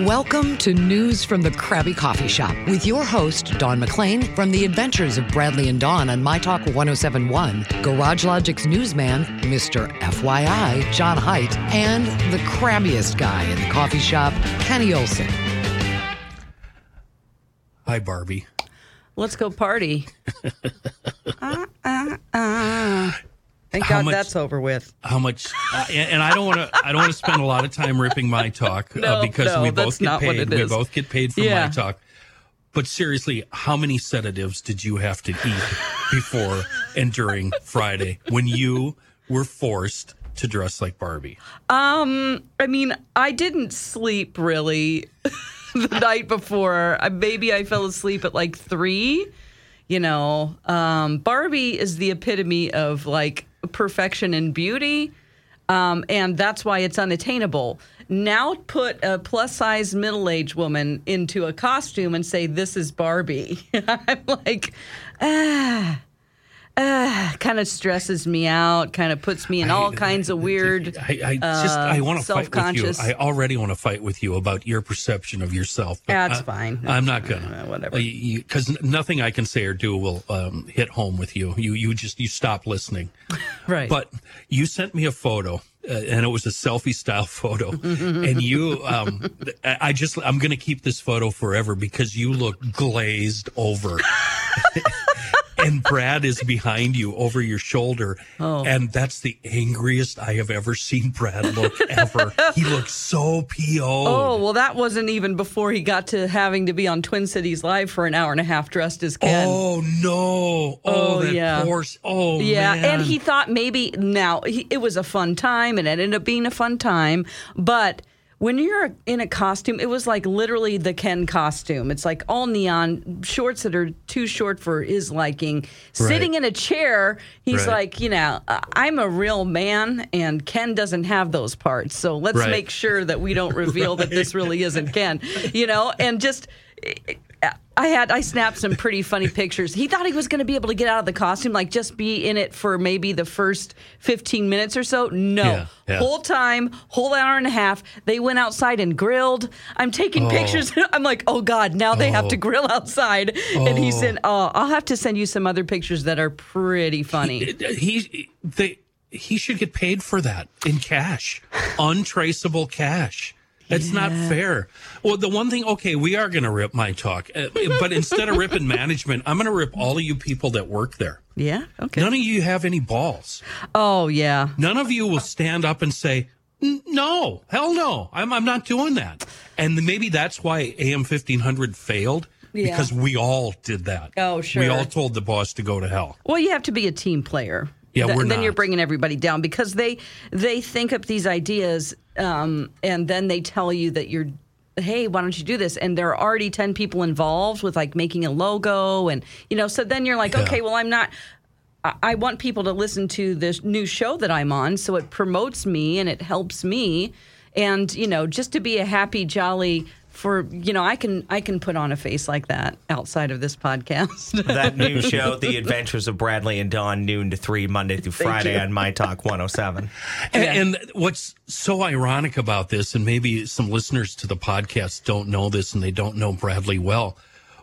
Welcome to News from the Crabby Coffee Shop with your host, Dawn McClain from the adventures of Bradley and Dawn on My Talk 1071, Garage Logic's newsman, Mr. FYI, John Height, and the crabbiest guy in the coffee shop, Kenny Olson. Hi, Barbie. Let's go party. uh, uh, uh. Thank How God much- that's over with. How much? Uh, and, and I don't want to. I don't want to spend a lot of time ripping my talk No, uh, because no, we both get paid. We both get paid for Yeah. my talk. But seriously, how many sedatives did you have to eat before and during Friday when you were forced to dress like Barbie? Um, I mean, I didn't sleep really the night before. I, maybe I fell asleep at like three. You know, um, Barbie is the epitome of like perfection and beauty. Um, and that's why it's unattainable. Now put a plus size middle aged woman into a costume and say, This is Barbie. I'm like, ah. Uh, kind of stresses me out, kind of puts me in all kinds of weird. I, I just I want to fight with you. uh. I already want to fight with you about your perception of yourself. but That's I- fine. I'm not gonna. Uh, whatever. Because nothing I can say or do will um, hit home with you. You you just you stop listening. right. But you sent me a photo, uh, and it was a selfie style photo. and you, um, I I just, I'm going to keep this photo forever because you look glazed over. And Brad is behind you over your shoulder. Oh. And that's the angriest I have ever seen Brad look ever. he looks so PO. Oh, well, that wasn't even before he got to having to be on Twin Cities Live for an hour and a half dressed as Ken. Oh, no. Oh, Oh, that yeah. poor. Oh, yeah, man. and he thought maybe now he, it was a fun time, and it ended up being a fun time. But when you're in a costume, it was like literally the Ken costume. It's like all neon shorts that are too short for his liking. Sitting in a chair, he's Right. like, you know, "I- I'm a real man, and Ken doesn't have those parts. So let's Right. make sure that we don't reveal that this really isn't Ken. You know, and just. I had I snapped some pretty funny pictures. He thought he was going to be able to get out of the costume, like just be in it for maybe the first fifteen minutes or so. No, Yeah, yeah. whole time, whole hour and a half. They went outside and grilled. I'm taking oh. pictures. I'm like, oh god, now they have to Oh. grill outside. And he Oh. said, oh, I'll have to send you some other pictures that are pretty funny. he they he should get paid for that in cash untraceable cash that's not fair well the one thing okay we are going to rip my talk uh, but instead of ripping management i'm going to rip all of you people that work there yeah. Okay. none of you have any balls oh yeah. none of you will stand up and say no hell no i'm, I'm not doing that and maybe that's why am 1500 failed Yeah. because we all did that Oh, sure. we all told the boss to go to hell Well, you have to be a team player. Yeah, Th- then you're bringing everybody down because they they think up these ideas um, and then they tell you that you're hey why don't you do this and there are already 10 people involved with like making a logo and you know so then you're like Yeah. okay well i'm not I- I want people to listen to this new show that I'm on, so it promotes me and it helps me, and you know, just to be a happy, jolly. For you know, I can I can put on a face like that outside of this podcast. That new show, The Adventures of Bradley and Dawn, noon to three, Monday through Friday on My Talk 107. And, and what's so ironic about this, and maybe some listeners to the podcast don't know this and they don't know Bradley well,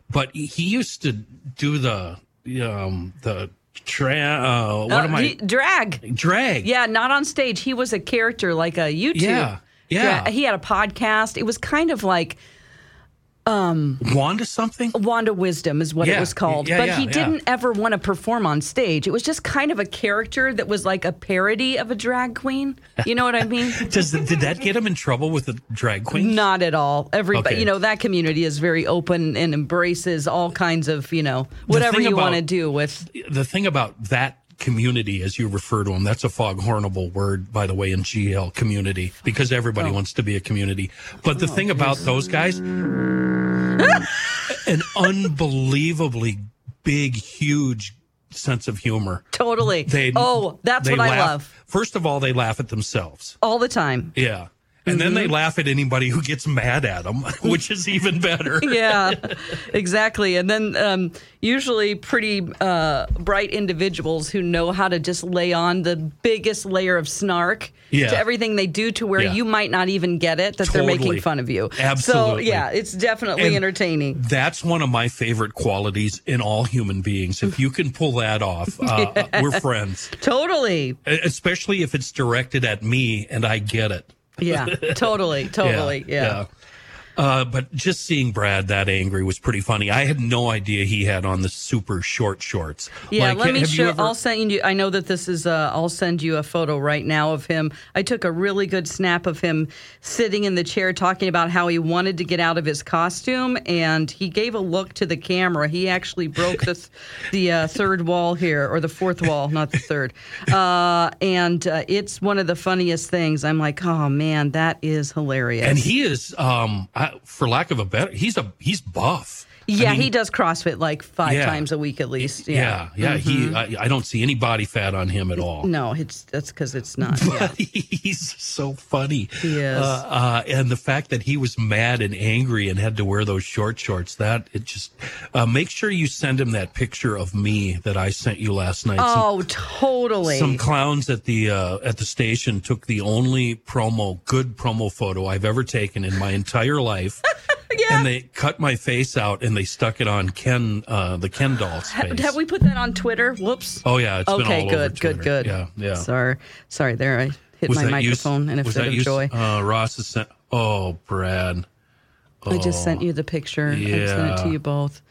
but he used to do the um, the tra- uh, what Uh, am I he- drag? drag? Yeah, not on stage. He was a character like a YouTube. Yeah, yeah. He had a podcast. It was kind of like um Wanda something. Wanda Wisdom is what Yeah, it was called. yeah, but yeah, he didn't ever want to perform on stage. It was just kind of a character that was like a parody of a drag queen. You know what I mean? Does did that get him in trouble with the drag queen? Not at all. Everybody, Okay. you know, that community is very open and embraces all kinds of, you know, whatever you want to do with. the thing about that community, as you refer to them. That's a foghornable word, by the way, in GL community, because everybody oh. wants to be a community. But the oh. thing about those guys, an unbelievably big, huge sense of humor. Totally. They oh, that's what I love First of all, they laugh at themselves. all the time. Yeah. And then they Mm-hmm. laugh at anybody who gets mad at them, which is even better. yeah, exactly. And then um, usually pretty uh, bright individuals who know how to just lay on the biggest layer of snark Yeah. to everything they do to where Yeah. you might not even get it that they're making fun of you. So, Absolutely. yeah, it's definitely And entertaining. That's one of my favorite qualities in all human beings. If you can pull that off, uh, uh, we're friends. Totally. Especially if it's directed at me and I get it. Yeah, totally. Totally. Yeah. Uh, but just seeing Brad that angry was pretty funny. I had no idea he had on the super short shorts. Yeah, Like, let me show. ever- I'll send you. I know that this is. Uh, I'll send you a photo right now of him. I took a really good snap of him sitting in the chair talking about how he wanted to get out of his costume, and he gave a look to the camera. He actually broke the th- the uh, third wall here, or the fourth wall, not the third. Uh, and uh, it's one of the funniest things. I'm like, oh man, that is hilarious. and he is, um, I, for lack of a better, he's a he's buff. Yeah, I mean, he does CrossFit like five Yeah. times a week at least. Yeah, Yeah. Mm-hmm. He, I, I don't see any body fat on him at all. No, it's that's because it's not. Yeah. He's so funny. He is. Uh, uh, and the fact that he was mad and angry and had to wear those short shorts, that it just, uh, make sure you send him that picture of me that I sent you last night. Some- Oh, totally. Some clowns at the uh, at the station took the only promo, good promo photo I've ever taken in my entire life, and they cut my face out and they stuck it on Ken, uh, the Ken doll's face. Have we put that on Twitter? Whoops. Oh yeah, it's been okay, all good, good, good. Yeah, yeah. Sorry, sorry. There, I hit Was my microphone in a was fit that of you- joy. Uh, Ross has sent. Oh, Brad. I just sent you the picture. I sent it to you both.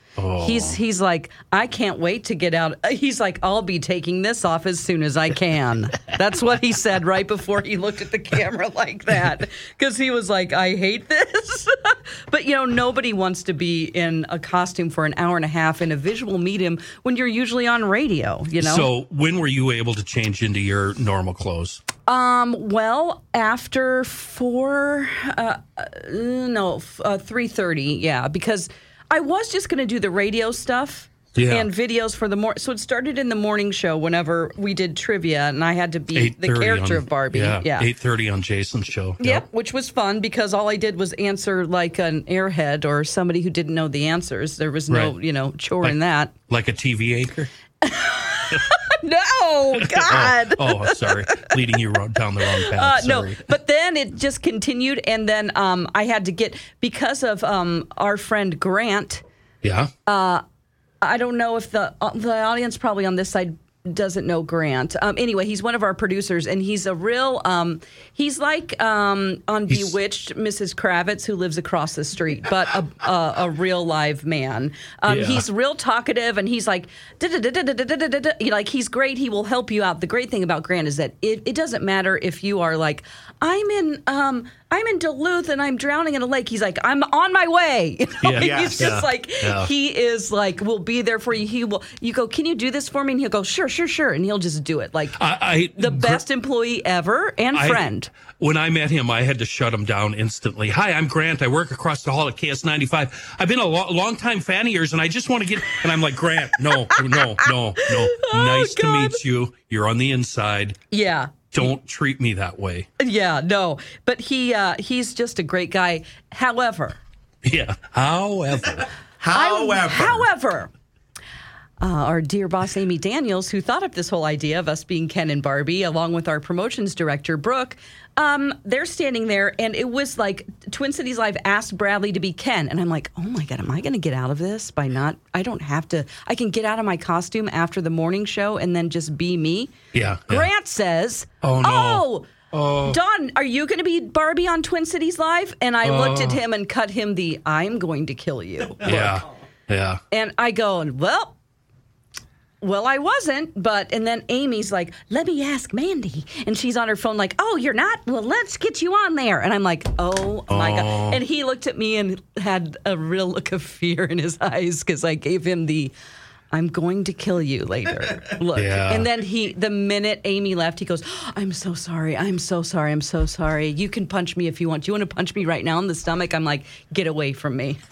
He's he's like, I can't wait to get out. He's like, I'll be taking this off as soon as I can. That's what he said right before he looked at the camera like that, because he was like, I hate this. but you know, nobody wants to be in a costume for an hour and a half in a visual medium when you're usually on radio. You know. So when were you able to change into your normal clothes? Um, Well, after four, uh, uh, no, uh, three thirty, yeah, because I was just going to do the radio stuff Yeah. and videos for the morning. So it started in the morning show whenever we did trivia, and I had to be the character on, of Barbie. Yeah, Yeah. eight thirty on Jason's show. Yep, which was fun because all I did was answer like an airhead or somebody who didn't know the answers. There was no, Right. you know, chore Like- in that. like a TV anchor. No, God. Oh, sorry, leading you down the wrong Uh, path. no, but then it just continued, and then um, I had to get because of um, our friend Grant. Yeah. I don't know if the uh, the audience probably on this side doesn't know Grant. Um, anyway, he's one of our producers, and he's a real. Um, he's like um, on He's- Bewitched, Mrs. Kravitz, who lives across the street, but a a, a real live man. Um, Yeah. He's real talkative, and he's like, like he's great. He will help you out. The great thing about Grant is that it, it doesn't matter if you are like, I'm in. Um, I'm in Duluth and I'm drowning in a lake. He's like, I'm on my way. You know, Yeah. he's just Yeah. like, Yeah. he is like, will be there for you. He will. You go, can you do this for me? And he'll go, sure, sure, sure, and he'll just do it. Like I, I the Gr- best employee ever and I- friend. when I met him, I had to shut him down instantly. Hi, I'm Grant. I work across the hall at KS95. I've been a lo- long time fan of yours, and I just want to get. And I'm like, Grant, no, no, no, no. Oh, nice to Oh, meet you. You're on the inside. yeah. Don't treat me that way. Yeah, no, but he uh, he's just a great guy. However, Yeah. However, However, I- however, uh, our dear boss Amy Daniels, who thought up this whole idea of us being Ken and Barbie, along with our promotions director Brooke, um, they're standing there, and it was like Twin Cities Live asked Bradley to be Ken, and I'm like, oh my god, am I going to get out of this by not? I don't have to. I can get out of my costume after the morning show and then just be me. yeah. yeah. Grant says, Oh, no. Oh, Dawn, are you going to be Barbie on Twin Cities Live? And I looked Oh. at him and cut him the I'm going to kill you. Yeah. Yeah. And I go, well, well, I wasn't, but and then Amy's like, let me ask Mandy, and she's on her phone like, oh, you're not. Well, let's get you on there. And I'm like, oh my Oh. god. And he looked at me and had a real look of fear in his eyes because I gave him the. I'm going to kill you later. Look. Yeah. And then he, the minute Amy left, he goes, I'm so sorry. I'm so sorry. I'm so sorry. You can punch me if you want. Do you want to punch me right now in the stomach? I'm like, get away from me.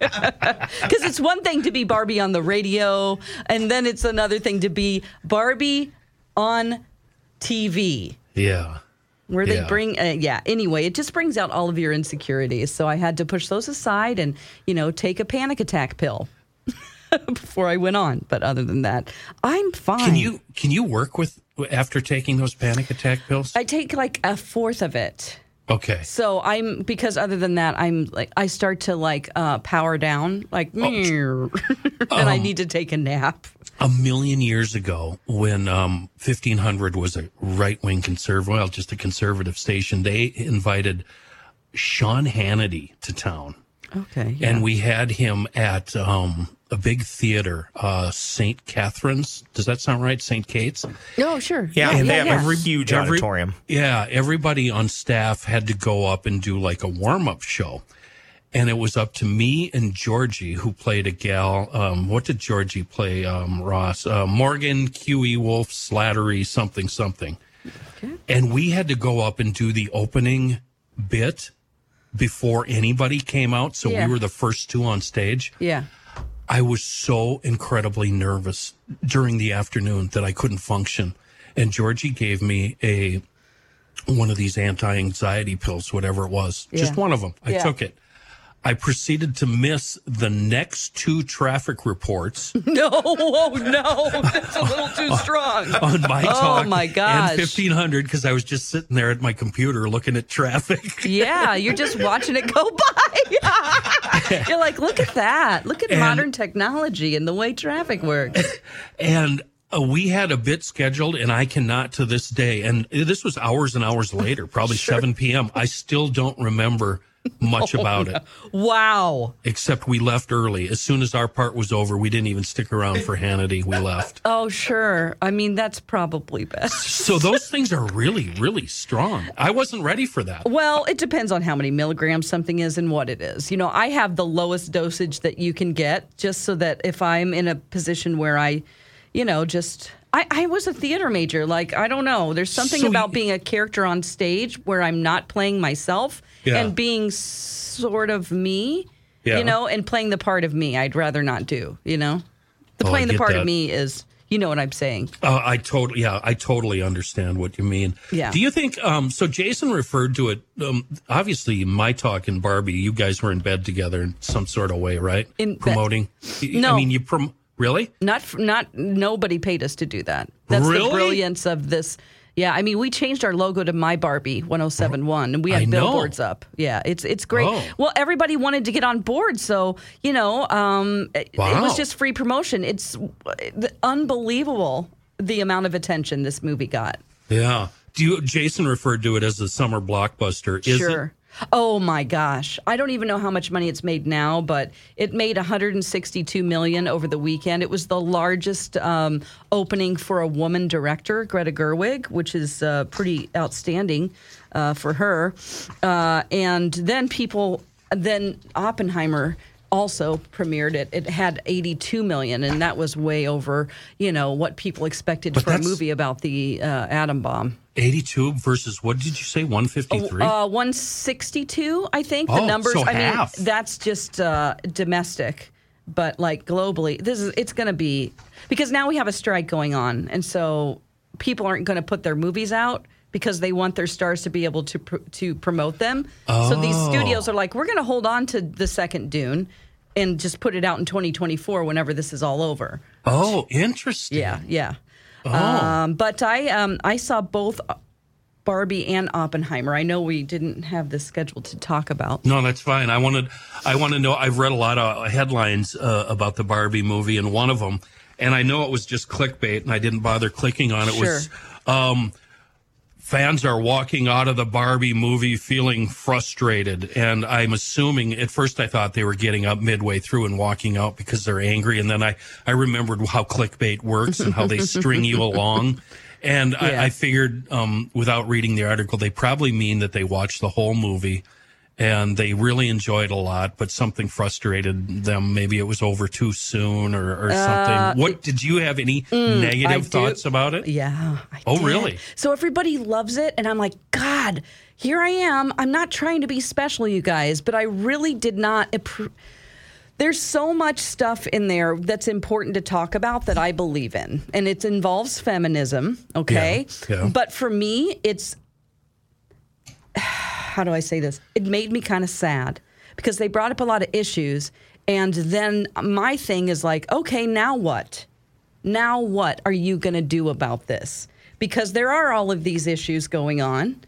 Because it's one thing to be Barbie on the radio, and then it's another thing to be Barbie on TV Yeah. where they Yeah. bring uh, yeah anyway it just brings out all of your insecurities so i had to push those aside and you know take a panic attack pill before i went on. But other than that i'm fine Can you can you work with after taking those panic attack pills? i take like a fourth of it. Okay. so i'm because other than that i'm like i start to like uh power down like and i need to take a nap. a million years ago when um, 1500 was a right-wing conservative well just a conservative station they invited sean hannity to town okay and we had him at um, a big theater uh, st catherine's does that sound right st kate's oh sure Yeah, yeah, they have yeah. a huge Every- auditorium. Yeah, everybody on staff had to go up and do like a warm up show. And it was up to me and Georgie, who played a gal. Um, what did Georgie play, um, Ross? Uh, Morgan, Q.E. Wolf, Slattery, something, something. Okay. And we had to go up and do the opening bit before anybody came out. So Yeah. we were the first two on stage. yeah I was so incredibly nervous during the afternoon that I couldn't function. And Georgie gave me a one of these anti-anxiety pills, whatever it was, yeah. just one of them. I Yeah. took it. I proceeded to miss the next two traffic reports no oh no that's a little too strong on my talk, Oh, my gosh. and 1500 because I was just sitting there at my computer looking at traffic. Yeah, you're just watching it go by. you're like, look at that. Look at And- modern technology and the way traffic works. And uh, we had a bit scheduled, and I cannot to this day, and this was hours and hours later, probably 7 p.m. I still don't remember much Oh, about it, Wow. except we left early. As soon as our part was over, we didn't even stick around for Hannity. We left. Oh, sure. I mean, that's probably best. So those things are really, really strong. I wasn't ready for that. Well, it depends on how many milligrams something is and what it is. You know, I have the lowest dosage that you can get just so that if I'm in a position where I, you know, just. I, I was a theater major. Like, I don't know. There's something So about you- being a character on stage where I'm not playing myself Yeah. and being sort of me, Yeah. you know, and playing the part of me. I'd rather not do, you know? The Oh, playing the part that. of me is, you know what I'm saying. Uh, I totally, yeah, I totally understand what you mean. Yeah. Do you think? Um, so Jason referred to it. Um, obviously, my talk and Barbie, you guys were in bed together in some sort of way, right? In bed. promoting. Y- No. I mean, you prom- really? Not not nobody paid us to do that. That's Really? the brilliance of this. Yeah, I mean, we changed our logo to My Barbie 1071 and we I had know. billboards up. Yeah, it's it's great. Oh. Well, everybody wanted to get on board, so, you know, um it, it was just free promotion. It's uh, unbelievable the amount of attention this movie got. Yeah. Do you? Jason referred to it as a summer blockbuster. Is sure. Oh my gosh. I don't even know how much money it's made now, but it made 162 million over the weekend. It was the largest um, opening for a woman director, Greta Gerwig, which is uh, pretty outstanding uh, for her. Uh, and then people, then Oppenheimer also premiered it. It had 82 million, and that was way over, you know, what people expected But for a movie about the uh, atom bomb. 82 versus what did you say? 153. Uh, 162, I think. The Oh, numbers. so I half. mean, that's just uh, domestic, but like globally, this is it's going to be because now we have a strike going on, and so people aren't going to put their movies out because they want their stars to be able to pr- to promote them. So these Oh. studios are like, we're going to hold on to the second Dune. And just put it out in 2024 whenever this is all over. oh, interesting. Yeah, yeah. Oh. Um, but I um, I saw both Barbie and Oppenheimer. I know we didn't have this scheduled to talk about. No, that's fine. I wanted, I want to know. I've read a lot of headlines uh, about the Barbie movie, and one of them, and I know it was just clickbait, and I didn't bother clicking on it. Was um, fans are walking out of the Barbie movie feeling frustrated, and I'm assuming at first I thought they were getting up midway through and walking out because they're angry, and then I I remembered how clickbait works and how they string you along. And Yeah. I, I figured, um, without reading the article, they probably mean that they watched the whole movie and they really enjoyed a lot, but something frustrated them. Maybe it was over too soon or, or something. what did you have any Uh, mm, negative thoughts about it? Yeah. I Oh, did. really? So everybody loves it. And I'm like, God, here I am. I'm not trying to be special, you guys, but I really did not. appro- There's so much stuff in there that's important to talk about that I believe in. And it involves feminism, okay? Yeah, yeah. But for me, it's how do I say this? It made me kind of sad because they brought up a lot of issues. And then my thing is like, okay, now what? Now what are you going to do about this? Because there are all of these issues going on.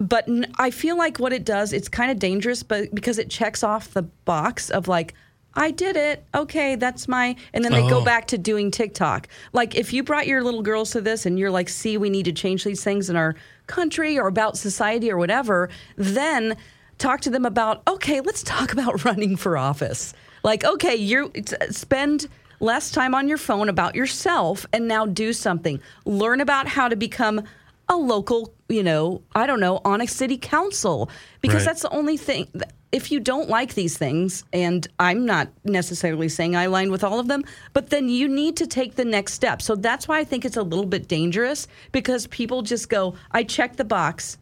But I feel like what it does, it's kind of dangerous, but because it checks off the box of like, I did it. Okay, that's my. And then they Oh. go back to doing TikTok. Like, if you brought your little girls to this and you're like, see, we need to change these things in our country or about society or whatever, then talk to them about, okay, let's talk about running for office. Like, okay, you uh, spend less time on your phone about yourself and now do something. Learn about how to become a local, you know, I don't know, on a city council because Right. that's the only thing. If you don't like these things, and I'm not necessarily saying I align with all of them, but then you need to take the next step. So that's why I think it's a little bit dangerous because people just go, I check the box,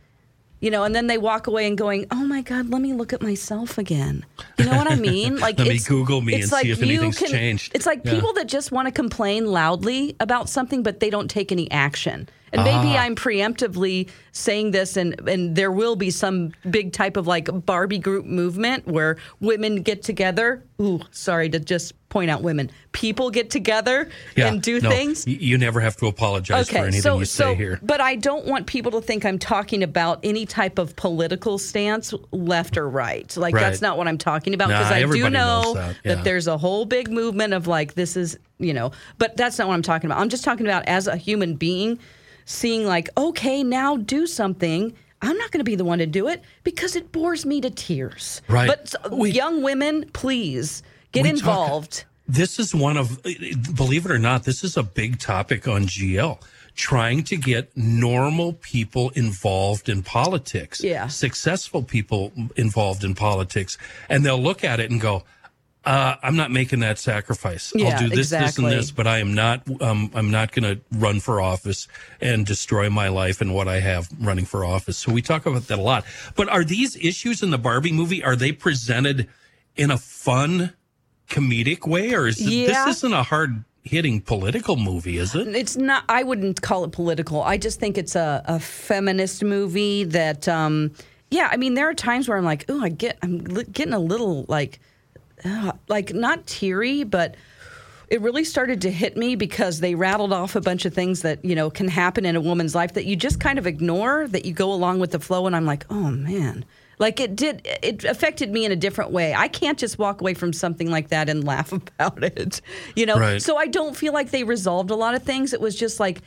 you know, and then they walk away and going, "Oh my God, let me look at myself again." You know what I mean? Like, Let me it's- Google me it's and see if anything's changed. It's like Yeah. people that just want to complain loudly about something, but they don't take any action. And maybe Ah. I'm preemptively saying this, and and there will be some big type of like Barbie group movement where women get together. Ooh, sorry to just point out women. People get together and do no, things. You never have to apologize for anything so you say so, here. but I don't want people to think I'm talking about any type of political stance, left or right. Like Right. that's not what I'm talking about Nah, because I do know that, yeah. there's a whole big movement of like this is you know, but that's not what I'm talking about. I'm just talking about as a human being, seeing like okay now do something. I'm not going to be the one to do it because it bores me to tears. Right. But We- young women, please get We talk- involved. This is one of, eh, eh, believe it or not, this is a big topic on GL. Trying to get normal people involved in politics, Yeah. successful people involved in politics, and they'll look at it and go, uh, "I'm not making that sacrifice. Yeah, I'll do this, this, and this, but I am not. Um, I'm not going to run for office and destroy my life and what I have running for office." So we talk about that a lot. But are these issues in the Barbie movie? Are they presented in a fun? comedic way, or is Yeah. this isn't a hard hitting political movie, is it? It's not. I wouldn't call it political. I just think it's a, a feminist movie that. Um, yeah, I mean, there are times where I'm like, oh, I get, I'm getting a little like, Uh, like not teary, but it really started to hit me because they rattled off a bunch of things that you know can happen in a woman's life that you just kind of ignore, that you go along with the flow, and I'm like, oh man. Like it did, it affected me in a different way. I can't just walk away from something like that and laugh about it, you know. Right. So I don't feel like they resolved a lot of things. It was just like,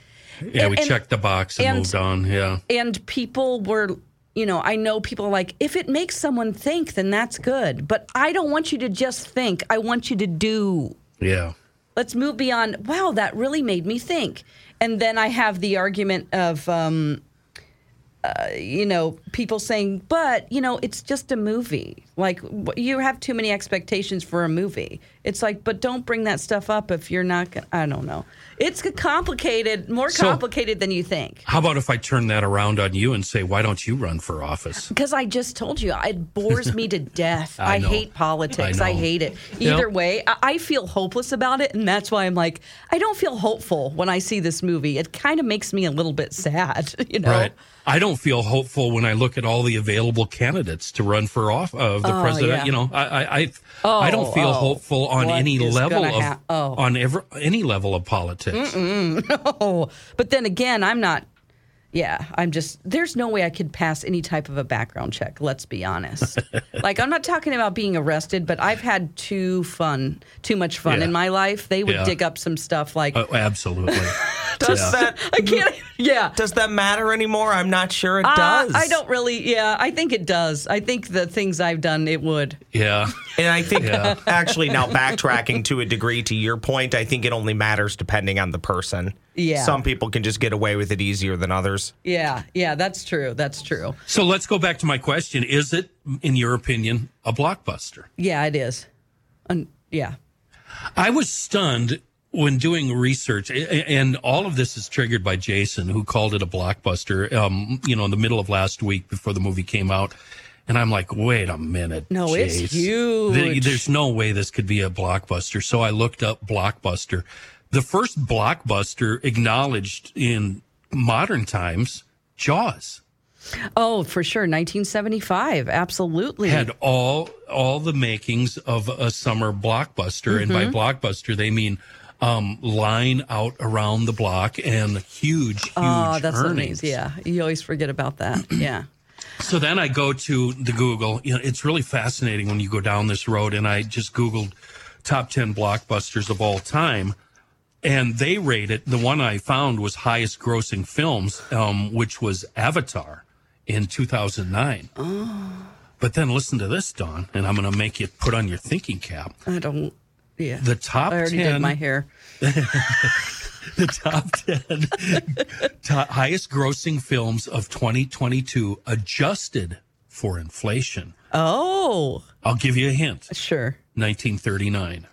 Yeah, we checked the box and, and- moved on. Yeah. and people were you know i know people are like if it makes someone think then that's good. But i don't want you to just think. I want you to do. Yeah. let's move beyond wow that really made me think. And then i have the argument of um uh, you know people saying but you know it's just a movie. Like you have too many expectations for a movie. It's like but don't bring that stuff up if you're not gonna, i don't know it's complicated more So- complicated than you think How about if I turn that around on you and say, why don't you run for office? Because I just told you, it bores me to death. I I, hate politics. I I, hate it. Yep. Either way, I, I feel hopeless about it. And that's why I'm like, I don't feel hopeful when I see this movie. It kind of makes me a little bit sad, you know? Right. I don't feel hopeful when I look at all the available candidates to run for off of the Oh, president. yeah. You know, I I I, Oh, I don't oh, feel oh. hopeful on any level of oh. on ever any level of politics. Oh, but then again, I'm not. Yeah, I'm just. There's no way I could pass any type of a background check. Let's be honest. like I'm not talking about being arrested, but I've had too fun, too much fun Yeah. in my life. They would Yeah. dig up some stuff like Oh, absolutely. Does that I can't. Yeah. does that matter anymore? I'm not sure it Uh, does. I don't really. Yeah, I think it does. I think the things I've done, it would. Yeah. And I think Yeah. actually now backtracking to a degree to your point, I think it only matters depending on the person. Yeah. Some people can just get away with it easier than others. Yeah, yeah, that's true. That's true. So let's go back to my question. Is it, in your opinion, a blockbuster? Yeah, it is. Un- yeah. I was stunned when doing research, and all of this is triggered by Jason, who called it a blockbuster. Um, you know, in the middle of last week before the movie came out, and I'm like, wait a minute, No, it's huge. There's no way this could be a blockbuster. So I looked up blockbuster. The first blockbuster acknowledged in modern times, Jaws. Oh, for sure. 1975. Absolutely. had all all the makings of a summer blockbuster, and by Mm-hmm. blockbuster they mean um, line out around the block and huge, huge oh, that's earnings. Yeah. You always forget about that. Yeah. So then I go to the Google. You know, it's really fascinating when you go down this road, and I just Googled top ten blockbusters of all time. And they rated. The one I found was highest grossing films, um, which was Avatar in 2009. Oh. But then listen to this, Dawn, and I'm going to make you put on your thinking cap. I don't. Yeah. The top I already 10 did my hair. the top 10 top, highest grossing films of 2022 adjusted for inflation. Oh, I'll give you a hint. sure. 1939.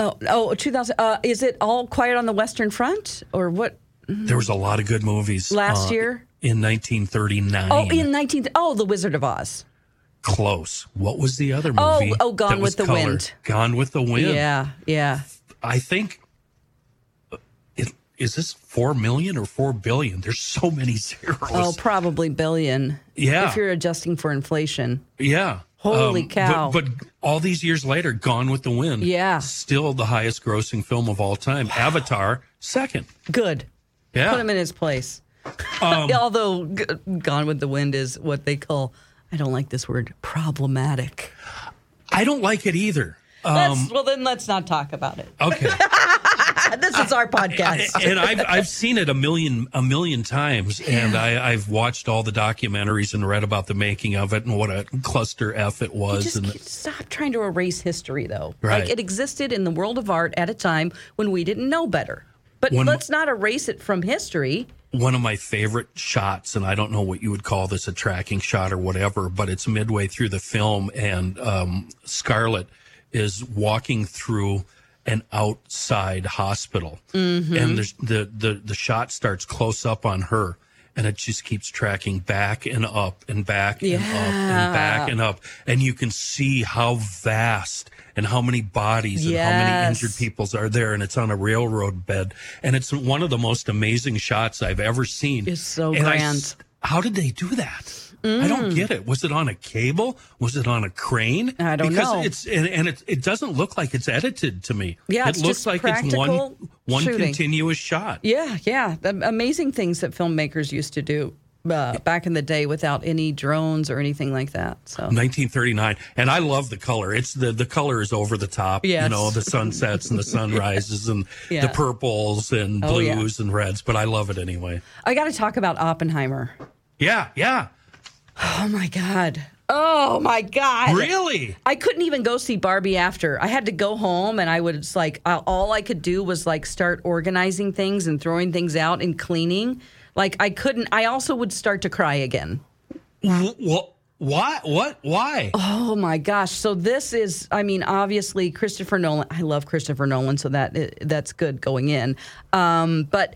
Oh, oh, 2000. Uh, is it all quiet on the Western Front or what? There was a lot of good movies Last uh, year? in 1939. Oh, in 19. Oh, The Wizard of Oz. Close. What was the other Oh, movie? oh, oh Gone with the colored? Wind. Gone with the Wind. Yeah, yeah. I think uh, it, is this four million or four billion? There's so many zeros. Oh, probably billion. Yeah. If you're adjusting for inflation. yeah. Holy Um, cow. But, but all these years later, Gone with the Wind. Yeah. Still the highest grossing film of all time. Avatar, second. Good. Yeah. Put him in his place. Um, Although G- Gone with the Wind is what they call, I don't like this word, problematic. I don't like it either. Let's, Um, well, then let's not talk about it. okay. This is our podcast. and I've I've seen it a million a million times, and I, I've watched all the documentaries and read about the making of it and what a cluster f it was. just and stop trying to erase history, though. Right. Like it existed in the world of art at a time when we didn't know better. But When- let's not erase it from history. One of my favorite shots, and I don't know what you would call this a tracking shot or whatever, but it's midway through the film, and um, Scarlett is walking through an outside hospital, Mm-hmm. and there's, the the the shot starts close up on her. And it just keeps tracking back and up and back and up and back and up. And you can see how vast and how many bodies and how many injured peoples are there. And it's on a railroad bed. And it's one of the most amazing shots I've ever seen. It's so And grand. s- how did they do that? I don't Mm. get it. Was it on a cable? Was it on a crane? I don't because know. it's and, and it it doesn't look like it's edited to me. Yeah, it it's looks like it's one one shooting. continuous shot. Yeah, yeah. The amazing things that filmmakers used to do uh, back in the day without any drones or anything like that. So 1939 and i love the color it's the the color is over the top Yes. you know the sunsets and the sunrises and Yeah. the purples and Oh, yeah. blues and reds but i love it anyway I got to talk about Oppenheimer. yeah yeah Oh my god. Oh my god. really I couldn't even go see Barbie after. I had to go home, and I was like, uh, all I could do was like start organizing things and throwing things out and cleaning. Like I couldn't. I also would start to cry again. what why what why Oh my gosh! So this is, I mean, obviously Christopher Nolan. I love Christopher Nolan, so that that's good going in. Um, but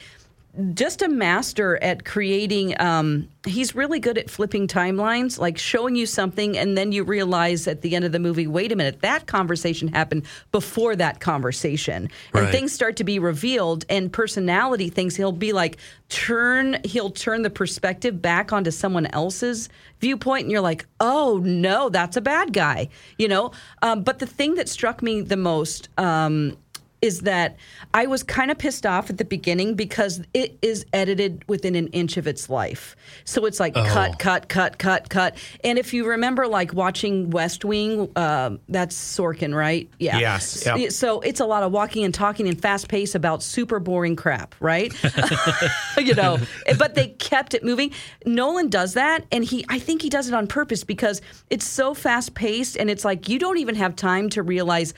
just a master at creating. Um, he's really good at flipping timelines, like showing you something, and then you realize at the end of the movie, wait a minute, that conversation happened before that conversation, and things start to be revealed. And personality things, he'll be like turn, he'll turn the perspective back onto someone else's viewpoint, and you're like, oh no, that's a bad guy, you know. Um, but the thing that struck me the most. Um, is that I was kind of pissed off at the beginning because it is edited within an inch of its life. So it's like Oh. cut, cut, cut, cut, cut. And if you remember, like watching West Wing, uh, that's Sorkin, right? Yeah. Yes, yep. So it's a lot of walking and talking and fast pace about super boring crap, right? you know, but they kept it moving. Nolan does that, and he, I think he does it on purpose because it's so fast paced, and it's like you don't even have time to realize.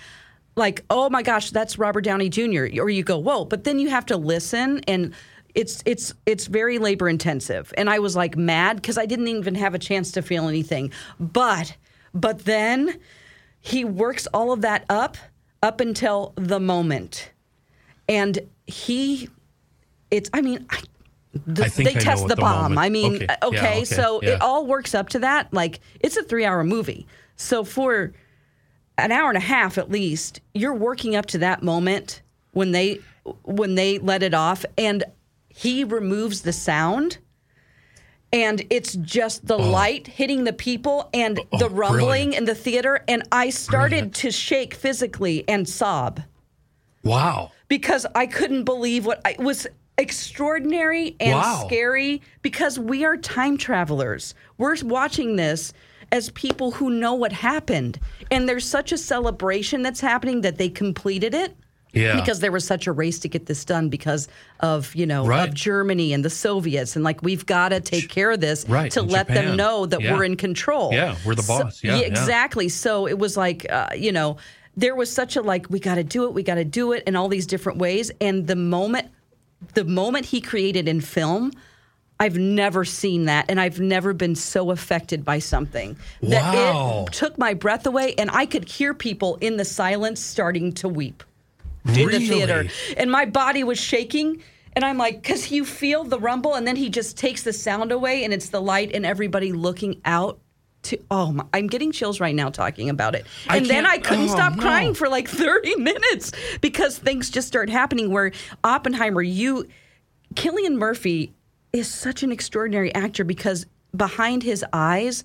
Like, oh my gosh, that's Robert Downey Jr. Or you go, whoa, but then you have to listen and it's it's it's very labor intensive. And I was like mad because I didn't even have a chance to feel anything. But but then he works all of that up up until the moment and he it's i mean I, the, they I test the the bomb moment- i mean okay. uh, Yeah, okay, okay, so yeah. it all works up to that like it's a three hour movie so for an hour and a half at least you're working up to that moment when they when they let it off and he removes the sound and it's just the oh. light hitting the people and Oh, the oh, rumbling brilliant. in the theater and i started Brilliant. to shake physically and sob Wow. because I couldn't believe what I, it was extraordinary and Wow. scary because we are time travelers. We're watching this as people who know what happened. And there's such a celebration that's happening that they completed it. Yeah. Because there was such a race to get this done because of, you know, Right. of Germany and the Soviets. And like, we've got to take care of this Right, to and let them know that Yeah. we're in control. Yeah, we're the So- boss. Yeah, yeah. exactly. So it was like, uh, you know, there was such a like, we got to do it, we got to do it in all these different ways. And the moment, the moment he created in film, I've never seen that, and I've never been so affected by something that Wow. it took my breath away, and I could hear people in the silence starting to weep in the theater, and my body was shaking. And I'm like, because you feel the rumble, and then he just takes the sound away, and it's the light, and everybody looking out to. Oh, my, I'm getting chills right now talking about it. I And then I couldn't oh, stop no. crying for like 30 minutes because things just start happening. Where Oppenheimer, you, Cillian Murphy is such an extraordinary actor because behind his eyes,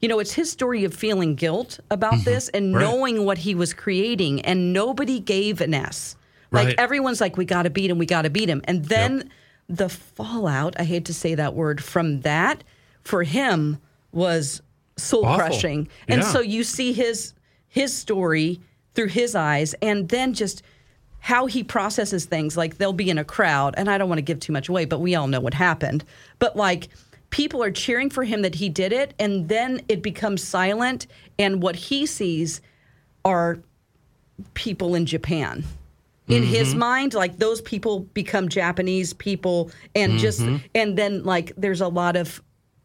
you know, it's his story of feeling guilt about this and Mm-hmm. Right. knowing what he was creating, and nobody gave an S. Like Right. everyone's like, we got to beat him, we got to beat him. And then the fallout, I hate to say that word, from that for him was soul crushing. And Yeah. so you see his his story through his eyes and then just how he processes things like they'll be in a crowd and I don't want to give too much away but we all know what happened but like people are cheering for him that he did it and then it becomes silent and what he sees are people in Japan. In mm-hmm. his mind, like those people become Japanese people, and just mm-hmm. and then like there's a lot of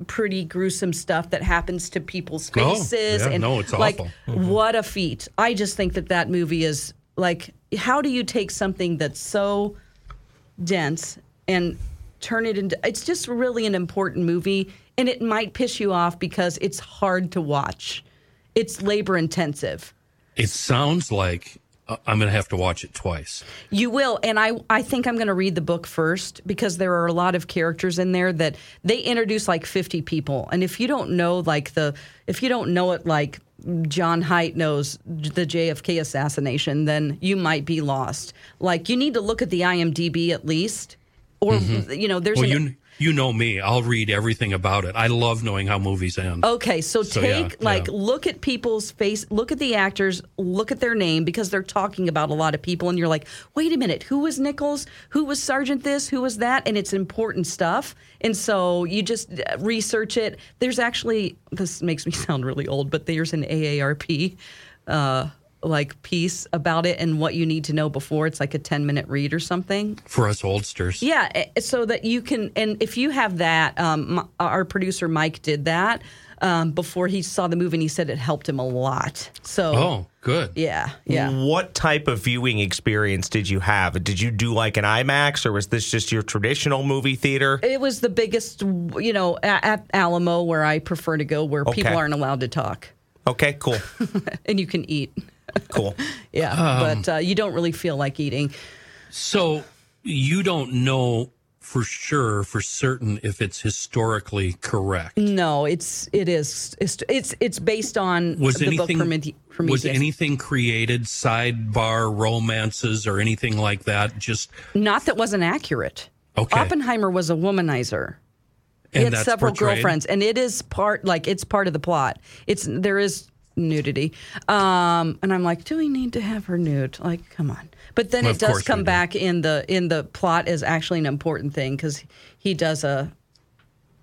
pretty gruesome stuff that happens to people's Oh, faces, yeah, and no, it's like awful. Mm-hmm. what a feat! I just think that that movie is like, how do you take something that's so dense and turn it into? It's just really an important movie, and it might piss you off because it's hard to watch. It's labor intensive. It sounds like uh, I'm going to have to watch it twice. You will, and I I think I'm going to read the book first because there are a lot of characters in there that they introduce like 50 people, and if you don't know like the if you don't know it like John Haidt knows the JFK assassination, then you might be lost. Like you need to look at the IMDb at least, or mm-hmm. you know there's Well, an, you you know me. I'll read everything about it. I love knowing how movies end. Okay, so, So, take yeah, like yeah. look at people's face, look at the actors, look at their name because they're talking about a lot of people, and you're like, wait a minute, who was Nichols? Who was Sergeant this? Who was that? And it's important stuff, and so you just uh, research it. There's actually this makes me sound really old, but there's an AARP. Uh, like piece about it and what you need to know before it's like a 10 minute read or something For us oldsters. yeah, eh, so that you can, and if you have that, um, m- our producer Mike did that um, before he saw the movie, and he said it helped him a lot. So, Oh, good. yeah, yeah. What type of viewing experience did you have? Did you do like an IMAX or was this just your traditional movie theater? It was the biggest, you know, at, at Alamo where I prefer to go, where people aren't allowed to talk Okay, cool. and you can eat. Cool. Yeah, but uh, you don't really feel like eating. So you don't know for sure, for certain, if it's historically correct. No, it's it is it's it's, it's based on Was the anything book Promethe- was anything created sidebar romances or anything like that? Just Not that wasn't accurate. Okay. Oppenheimer was a womanizer. He had several portrayed? girlfriends, and it is part like it's part of the plot. It's there is nudity, um, and I'm like, do we need to have her nude? Like, come on. But then Well, it does come back in the in the plot as actually an important thing because he does a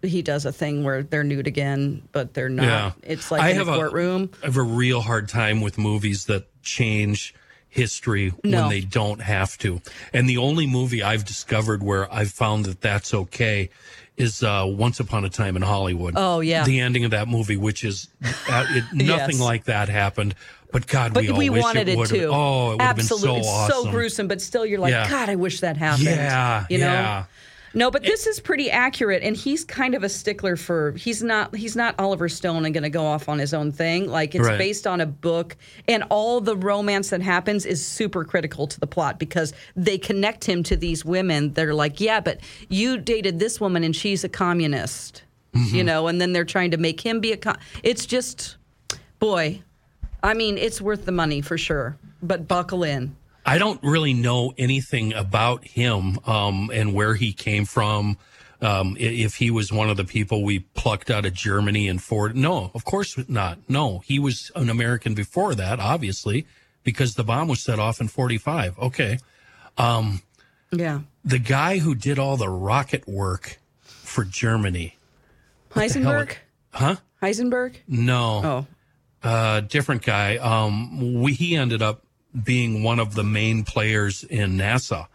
he does a thing where they're nude again, but they're not. Yeah, It's like I in have a courtroom. A, I have a real hard time with movies that change history No. when they don't have to. And the only movie I've discovered where I've found that that's okay is uh, Once Upon a Time in Hollywood. Oh, yeah. the ending of that movie, which is uh, it, nothing Yes. like that happened. But God, But we all we, wish wanted it it, would. too. Oh, it would Absolutely, have been so It's awesome. so gruesome. But still, you're like, Yeah. God, I wish that happened. Yeah, you know. yeah. No, but this is pretty accurate, and he's kind of a stickler for. He's not. He's not Oliver Stone and going to go off on his own thing. Like it's Right. based on a book, and all the romance that happens is super critical to the plot because they connect him to these women that are like, yeah, but you dated this woman and she's a communist, Mm-hmm. you know, and then they're trying to make him be a. Com- it's just, boy, I mean, it's worth the money for sure, but buckle in. I don't really know anything about him um, and where he came from. Um, if he was one of the people we plucked out of Germany and Ford, no, of course not. No, he was an American before that, obviously, because the bomb was set off in '45. Okay, Yeah, the guy who did all the rocket work for Germany, Heisenberg. huh? Heisenberg. No, Oh, uh, different guy. Um, we, he ended up being one of the main players in NASA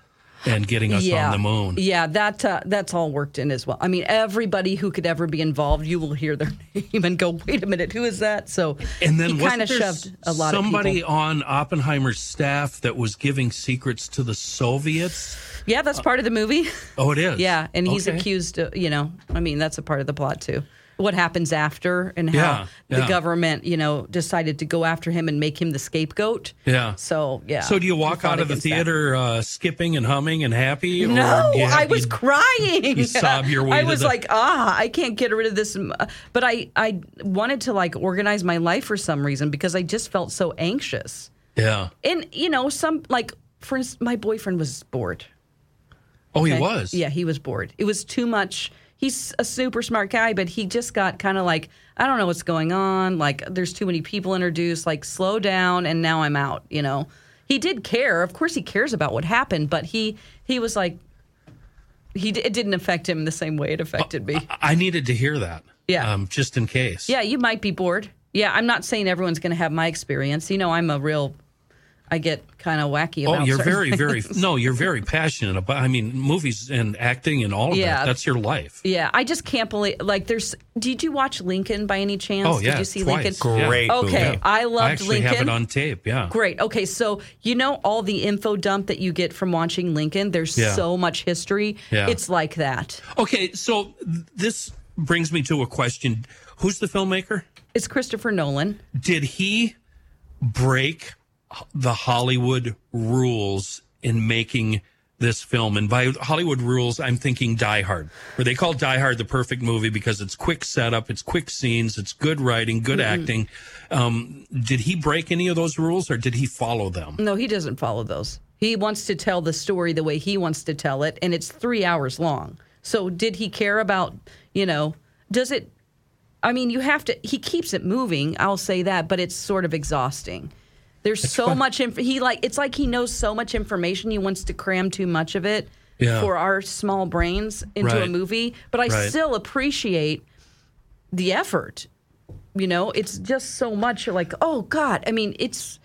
and getting us yeah, on the moon. Yeah, that uh, that's all worked in as well. I mean, everybody who could ever be involved, you will hear their name and go, "Wait a minute, who is that?" So And then he kind of shoved a lot somebody on Oppenheimer's staff that was giving secrets to the Soviets. Yeah, that's part of the movie. Oh, it is. yeah, and he's Okay. accused. Of, you know, I mean, that's a part of the plot too. What happens after and how Yeah, the yeah. government, you know, decided to go after him and make him the scapegoat. Yeah. So yeah. So do you walk out of the theater uh, skipping and humming and happy? or No, you I was you- crying. you sob your way I was the- like, ah, I can't get rid of this. But I, I wanted to like organize my life for some reason because I just felt so anxious. Yeah. And you know, some like, for instance, my boyfriend was bored. Oh, he was. Yeah, he was bored. It was too much. He's a super smart guy, but he just got kind of like, I don't know what's going on. Like, there's too many people introduced. Like, slow down, and now I'm out. You know, he did care. Of course, he cares about what happened, but he he was like, he d- it didn't affect him the same way it affected me. I needed to hear that. Yeah. Um, just in case. Yeah, you might be bored. Yeah, I'm not saying everyone's going to have my experience. You know, I'm a real. I get kind of wacky oh, about. Oh, you're certain very, very, no, you're very passionate about, I mean, movies and acting and all of Yeah. that. That's your life. Yeah, I just can't believe. Like, there's. Did you watch Lincoln by any chance? Oh, yeah. Did you see twice. Lincoln? Yeah. Great Okay, movie. I loved I actually Lincoln. have it on tape. Yeah. Great. Okay, so you know all the info dump that you get from watching Lincoln. There's Yeah. so much history. Yeah. It's like that. Okay. So this brings me to a question. Who's the filmmaker? It's Christopher Nolan. Did he break the Hollywood rules in making this film? And by Hollywood rules, I'm thinking Die Hard, where they call Die Hard the perfect movie because it's quick setup, it's quick scenes, it's good writing, good acting. Um, did he break any of those rules or did he follow them? No, he doesn't follow those. He wants to tell the story the way he wants to tell it, and it's three hours long. So, did he care about, you know, does it? I mean, you have to. He keeps it moving. I'll say that, but it's sort of exhausting. There's so fine. much. Inf- he like it's like he knows so much information. He wants to cram too much of it Yeah. for our small brains into a movie. But I Right. still appreciate the effort. You know, it's just so much. Like, oh God. I mean, it's.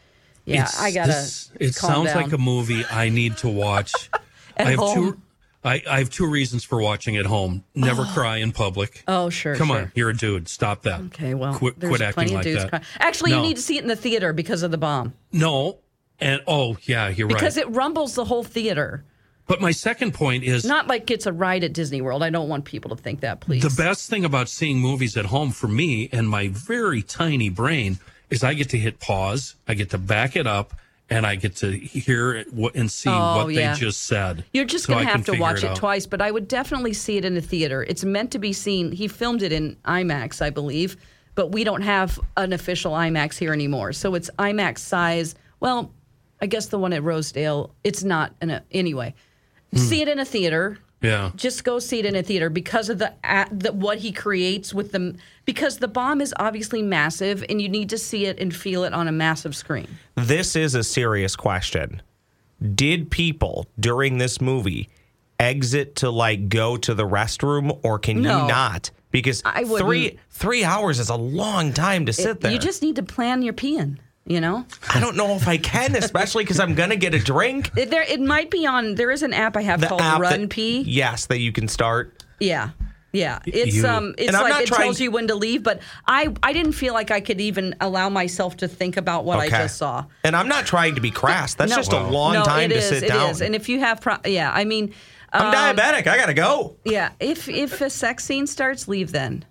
Yeah, It's- I gotta. this- it sounds down. like a movie I need to watch. At I have two. I, I have two reasons for watching at home. Never oh. cry in public. Oh, sure. Come sure. on, you're a dude. Stop that. Okay, well, quit, there's quit acting plenty of like dudes that. crying. Actually, No. you need to see it in the theater because of the bomb. No, and oh yeah, you're Because right. Because it rumbles the whole theater. but my second point is Not like it's a ride at Disney World. I don't want people to think that, please. the best thing about seeing movies at home for me and my very tiny brain is I get to hit pause, I get to back it up, and I get to hear it and see Oh, what yeah. they just said. You're just So going to have to watch it, out. twice, but I would definitely see it in a theater. It's meant to be seen. He filmed it in IMAX, I believe, but we don't have an official IMAX here anymore. So it's IMAX size. Well, I guess the one at Rosedale, it's not in a, anyway. Hmm. See it in a theater. Yeah. Just go see it in a theater because of the, at, the what he creates with the because the bomb is obviously massive and you need to see it and feel it on a massive screen. This is a serious question. Did people during this movie exit to like go to the restroom or can No. you not? Because I wouldn't. three three hours is a long time to sit there. You just need to plan your peeing, you know? I don't know if I can, especially because I'm gonna get a drink. It, there, it might be on. There is an app I have The called Run that- Pee. Yes, that you can start. Yeah, yeah. It's You- um, it's like it trying- tells you when to leave. But I, I didn't feel like I could even allow myself to think about what I just saw. And I'm not trying to be crass. That's No. just a long no, time it to is, sit it down. is. And if you have, pro- yeah, I mean, I'm um, diabetic. I gotta go. yeah. If if a sex scene starts, leave then.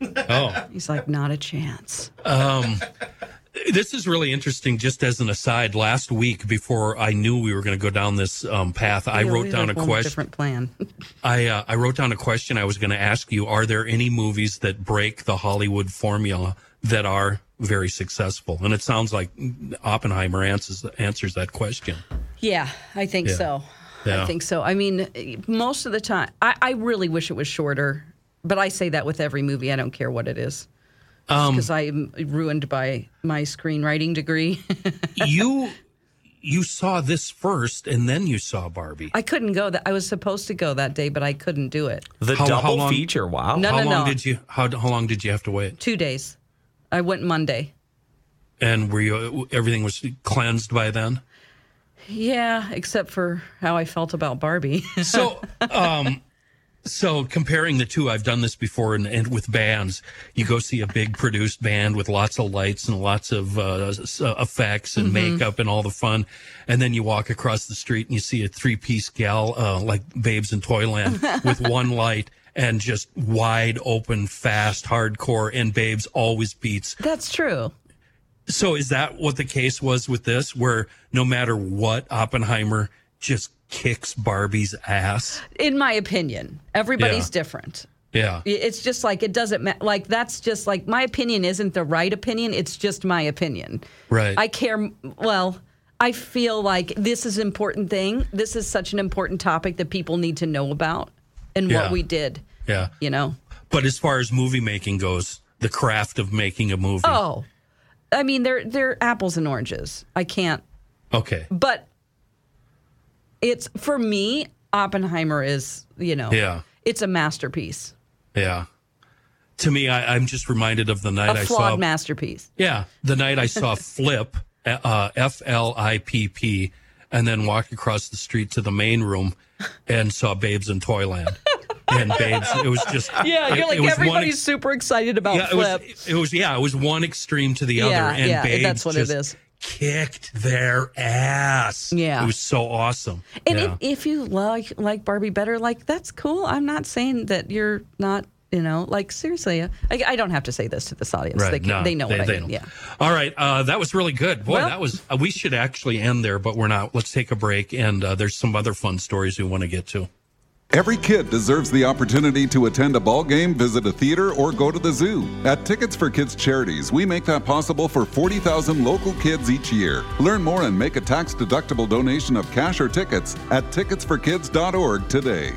Oh. He's like, not a chance. This is really interesting. Just as an aside, last week before I knew we were going to go down this um, path, I wrote down a question. Different plan. I uh, I wrote down a question I was going to ask you. Are there any movies that break the Hollywood formula that are very successful? And it sounds like Oppenheimer answers answers that question. Yeah, I think Yeah. so. Yeah. I think so. I mean, most of the time, I, I really wish it was shorter, but I say that with every movie. I don't care what it is. Um, Because I'm ruined by my screenwriting degree. you you saw this first, and then you saw Barbie. I couldn't go. That I was supposed to go that day, but I couldn't do it. The How- how double long- feature. Wow. No, how no, long no. did you how how long did you have to wait? Two days. I went Monday. And were you everything was cleansed by then? Yeah, except for how I felt about Barbie. So, um, so comparing the two, I've done this before, and, and with bands, you go see a big produced band with lots of lights and lots of uh, uh, effects and makeup and all the fun, and then you walk across the street and you see a three piece gal uh, like Babes in Toyland with one light. And just wide open, fast, hardcore, and Babes always beats That's true. so is that what the case was with this, where no matter what, Oppenheimer just kicks Barbie's ass? In my opinion, everybody's Yeah. different. Yeah. It's just like it doesn't matter. Like that's just like my opinion isn't the right opinion. It's just my opinion. Right. I care. Well, I feel like this is an important thing. This is such an important topic that people need to know about and Yeah. what we did. Yeah. You know. But as far as movie making goes, the craft of making a movie. Oh, I mean they're they're apples and oranges. I can't. Okay. But it's for me. Oppenheimer is you know. Yeah. It's a masterpiece. Yeah. To me, I, I'm just reminded of the night A I flawed saw. masterpiece. yeah. The night I saw Flip, uh, F L I P P, and then walked across the street to the main room and saw Babes in Toyland. And Babes, it was just. Yeah, you're like it everybody's ex- super excited about yeah, it Flip. was, it was yeah, it was one extreme to the Yeah, other, and yeah, Babes that's what it just is. Kicked their ass. Yeah. it was so awesome. And yeah. if, if you like like Barbie better, like that's cool. I'm not saying that you're not. You know, like seriously, I, I don't have to say this to this audience. Right, They, can, no, they know what I they mean. know. Yeah. All right, uh, that was really good. Boy, Well- that was. Uh, we should actually end there, but we're not. Let's take a break, and uh, there's some other fun stories we want to get to. Every kid deserves the opportunity to attend a ball game, visit a theater, or go to the zoo. At Tickets for Kids Charities, we make that possible for 40,000 local kids each year. Learn more and make a tax deductible donation of cash or tickets at ticketsforkids.org today.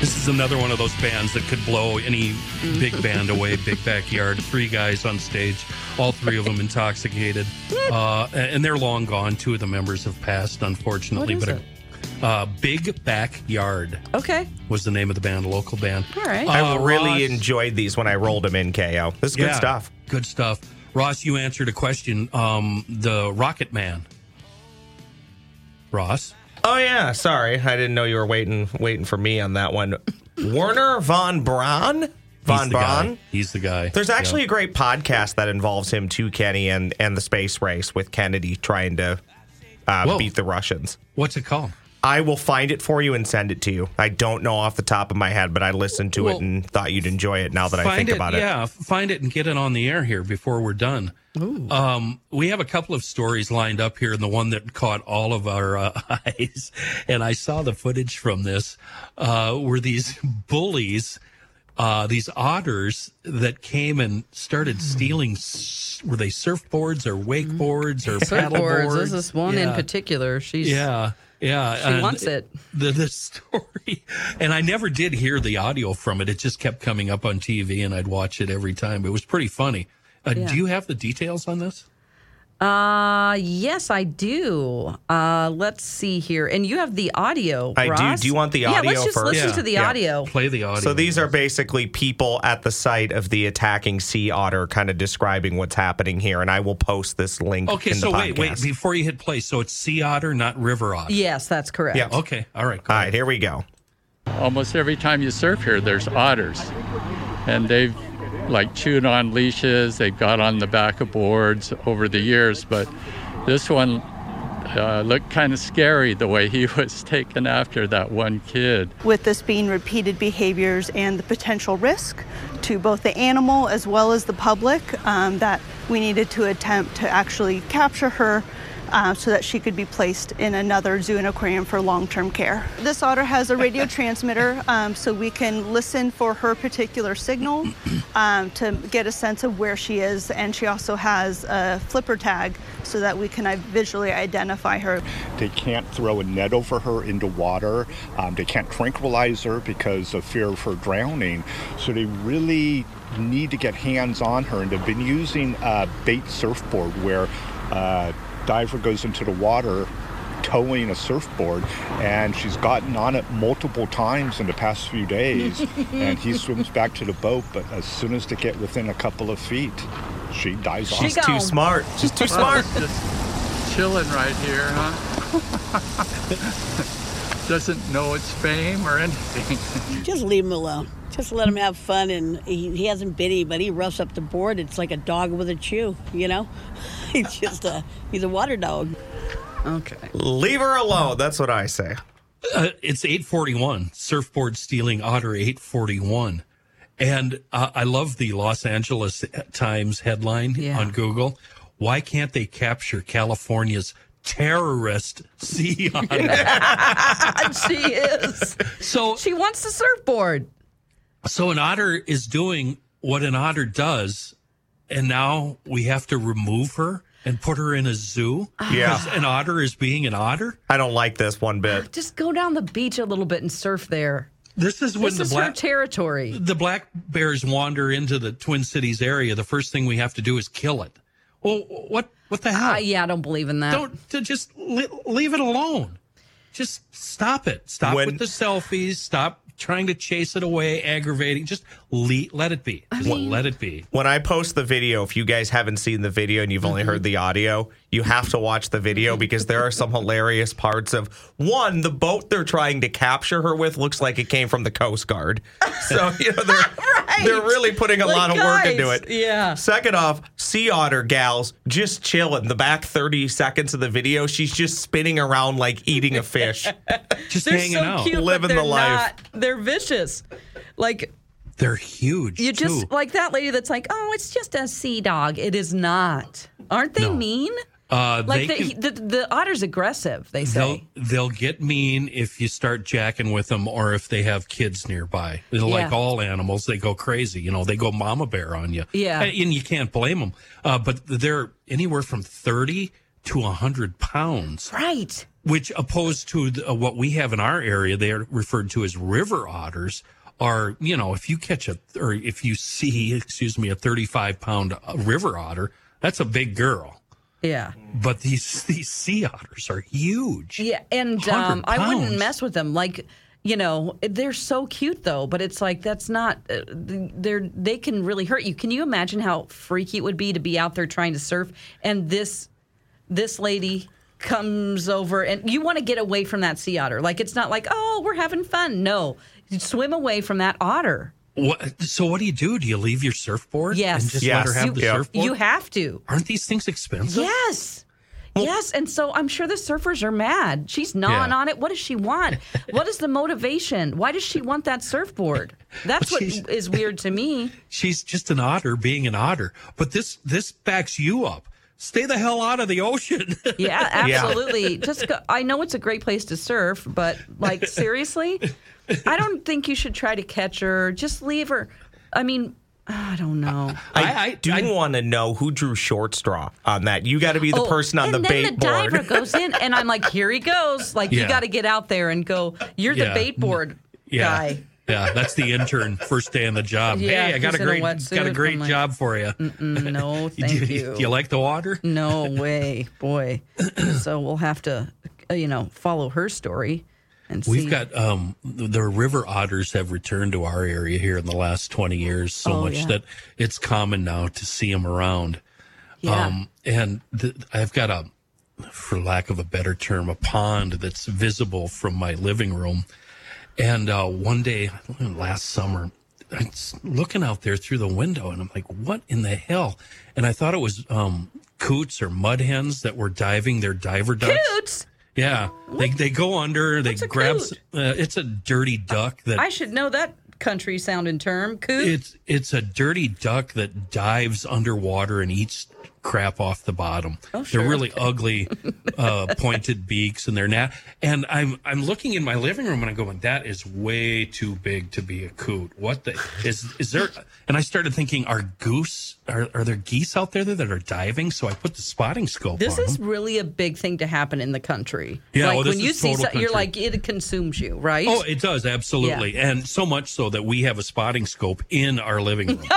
This is another one of those bands that could blow any big band away, big backyard, three guys on stage, all three of them intoxicated, uh, and they're long gone. Two of the members have passed, unfortunately. What is but Uh, Big Backyard Okay. was the name of the band, a local band. All right. I Uh, really Ross- enjoyed these when I rolled them in, KO. This is good Yeah, stuff. Good stuff. Ross, you answered a question. Um, the Rocket Man. Ross. Oh yeah, sorry, I didn't know you were waiting waiting for me on that one. Werner von Braun. He's Von guy. Braun. He's the guy. There's actually a great podcast that involves him too, Kenny, and and the space race with Kennedy trying to uh, beat the Russians. What's it called? I will find it for you and send it to you. I don't know off the top of my head, but I listened to Well, it and thought you'd enjoy it. Now that I think it, about it, Yeah, find it and get it on the air here before we're done. Um, we have a couple of stories lined up here, and the one that caught all of our uh, eyes, and I saw the footage from this, uh, were these bullies, uh, these otters that came and started stealing. s- Were they surfboards or wakeboards or Surfboards. paddleboards? There's this one in particular. She's Yeah, yeah. She and wants it. The the story, and I never did hear the audio from it. It just kept coming up on TV, and I'd watch it every time. It was pretty funny. Uh, Yeah. Do you have the details on this? Uh yes, I do. Uh let's see here. And you have the audio. I do. Ross? Do you want the audio? Yeah, audio let's just first? listen Yeah. to the Yeah. audio. Play the audio. So these are basically people at the site of the attacking sea otter, kind of describing what's happening here, and I will post this link. okay. in So the wait, wait. Before you hit play, so it's sea otter, not river otter. Yes, that's correct. Yeah. Okay. All right. go All ahead. here we go. almost every time you surf here, there's otters. And they've like chewed on leashes, they've got on the back of boards over the years, but this one uh, looked kind of scary the way he was taken after that one kid. with this being repeated behaviors and the potential risk to both the animal as well as the public um, that we needed to attempt to actually capture her uh, so that she could be placed in another zoo and aquarium for long-term care. This otter has a radio transmitter um, so we can listen for her particular signal um, to get a sense of where she is and she also has a flipper tag so that we can uh, visually identify her. They can't throw a net over her into water. Um, they can't tranquilize her because of fear of her drowning. So they really need to get hands on her. And they've been using a bait surfboard where a diver goes into the water towing a surfboard and she's gotten on it multiple times in the past few days and he swims back to the boat but as soon as they get within a couple of feet she dives off She's too gone. smart. She's too smart. Just chilling right here, huh? Doesn't know its fame or anything. Just leave him alone. Just let him have fun. And he, he hasn't bit anybody. He roughs up the board. It's like a dog with a chew, you know? he's just a, he's a water dog. Okay. Leave her alone. That's what I say. Uh, it's 841 surfboard stealing otter 841 and uh, i love the los angeles times headline Yeah. on google why can't they capture california's terrorist sea otter she is. so She wants the surfboard. so an otter is doing what an otter does and now we have to remove her and put her in a zoo Yeah. because an otter is being an otter I don't like this one bit. Just go down the beach a little bit and surf there. this is when This the is her black territory. the black bears wander into the Twin Cities area, the first thing we have to do is kill it. Well, what what the hell? Uh, yeah, I don't believe in that. Don't to just li- leave it alone. Just stop it. Stop When- with the selfies. Stop trying to chase it away, aggravating. Just le- let it be. Just let it be. When I post the video, if you guys haven't seen the video and you've only Mm-hmm. heard the audio, you have to watch the video because there are some hilarious parts of one, the boat they're trying to capture her with looks like it came from the Coast Guard. So, you know, they're, they're really putting a Like, lot of work into it. yeah. Second off, sea otter gals just chilling. The back 30 seconds of the video, she's just spinning around like eating a fish. Just They're hanging so out. cute, Living the life. Not, they're vicious. Like They're huge. you just too. like that lady that's like, oh, it's just a sea dog. It is not. Aren't they No. mean? Uh, Like they the, can- the the otter's aggressive. They say They'll they'll get mean if you start jacking with them or if they have kids nearby. They're Like all animals, they go crazy. You know, they go mama bear on you. Yeah. and, and you can't blame them. Uh, but they're anywhere from thirty to hundred pounds, Right. which opposed to the, uh, what we have in our area, they are referred to as river otters. Are you know if you catch a or if you see excuse me a thirty five pound uh, river otter, That's a big girl. Yeah. But these these sea otters are huge. Yeah, and um, I wouldn't mess with them. Like, you know, they're so cute though, but it's like that's not. Uh, they're they can really hurt you. Can you imagine how freaky it would be to be out there trying to surf and this this lady comes over and you want to get away from that sea otter? Like, it's not like oh we're having fun. No, you swim away from that otter. What, so what do you do? Do you leave your surfboard? Yes. And just Yes. let her have You- the Yeah. surfboard? You have to. Aren't these things expensive? Yes. Yes, and so I'm sure the surfers are mad. She's gnawing Yeah. on it. What does she want? what is the motivation? Why does she want that surfboard? That's what She's- weird to me. She's just an otter being an otter. But this this backs you up. Stay the hell out of the ocean. Yeah, Yeah. absolutely. Just go, I know it's a great place to surf, but like seriously, I don't think you should try to catch her. Just leave her. I mean, I don't know. I, I- I- do I- want to know who drew short straw on that. You got to be the Oh, person on and the then bait the diver goes in, and I'm like, here he goes. Like you got to get out there and go. You're Yeah. the bait board yeah. guy. Yeah, that's the intern first day on the job. Yeah, hey, I got a in a great got a great like, job for you. No, do, thank you, you. do you like the water? No way, boy. so we'll have to, uh, you know, follow her story and see. We've got um, the river otters have returned to our area here in the last 20 years so Oh, much yeah. that it's common now to see them around. yeah. Um, and th- I've got a, for lack of a better term, a pond that's visible from my living room. And uh, one day last summer, I'm looking out there through the window and I'm like, what in the hell? And I thought it was um, coots or mud hens that were diving their diver ducks. Coots. Yeah, they they go under. They grab. Uh, it's a dirty duck that I should know that country sounding term. Coot. it's it's a dirty duck that dives underwater and eats crap off the bottom. Oh, sure. They're really ugly, uh, pointed beaks, and they're not. And I'm I'm looking in my living room and I'm going, that is way too big to be a coot. What the is is there? And I started thinking, are goose are are there geese out there that are diving? So I put the spotting scope this is them. really a big thing to happen in the country. Yeah, like this when you see, total so, you're like it consumes you, right? Oh, it does absolutely, and so much so that we have a spotting scope in our living room.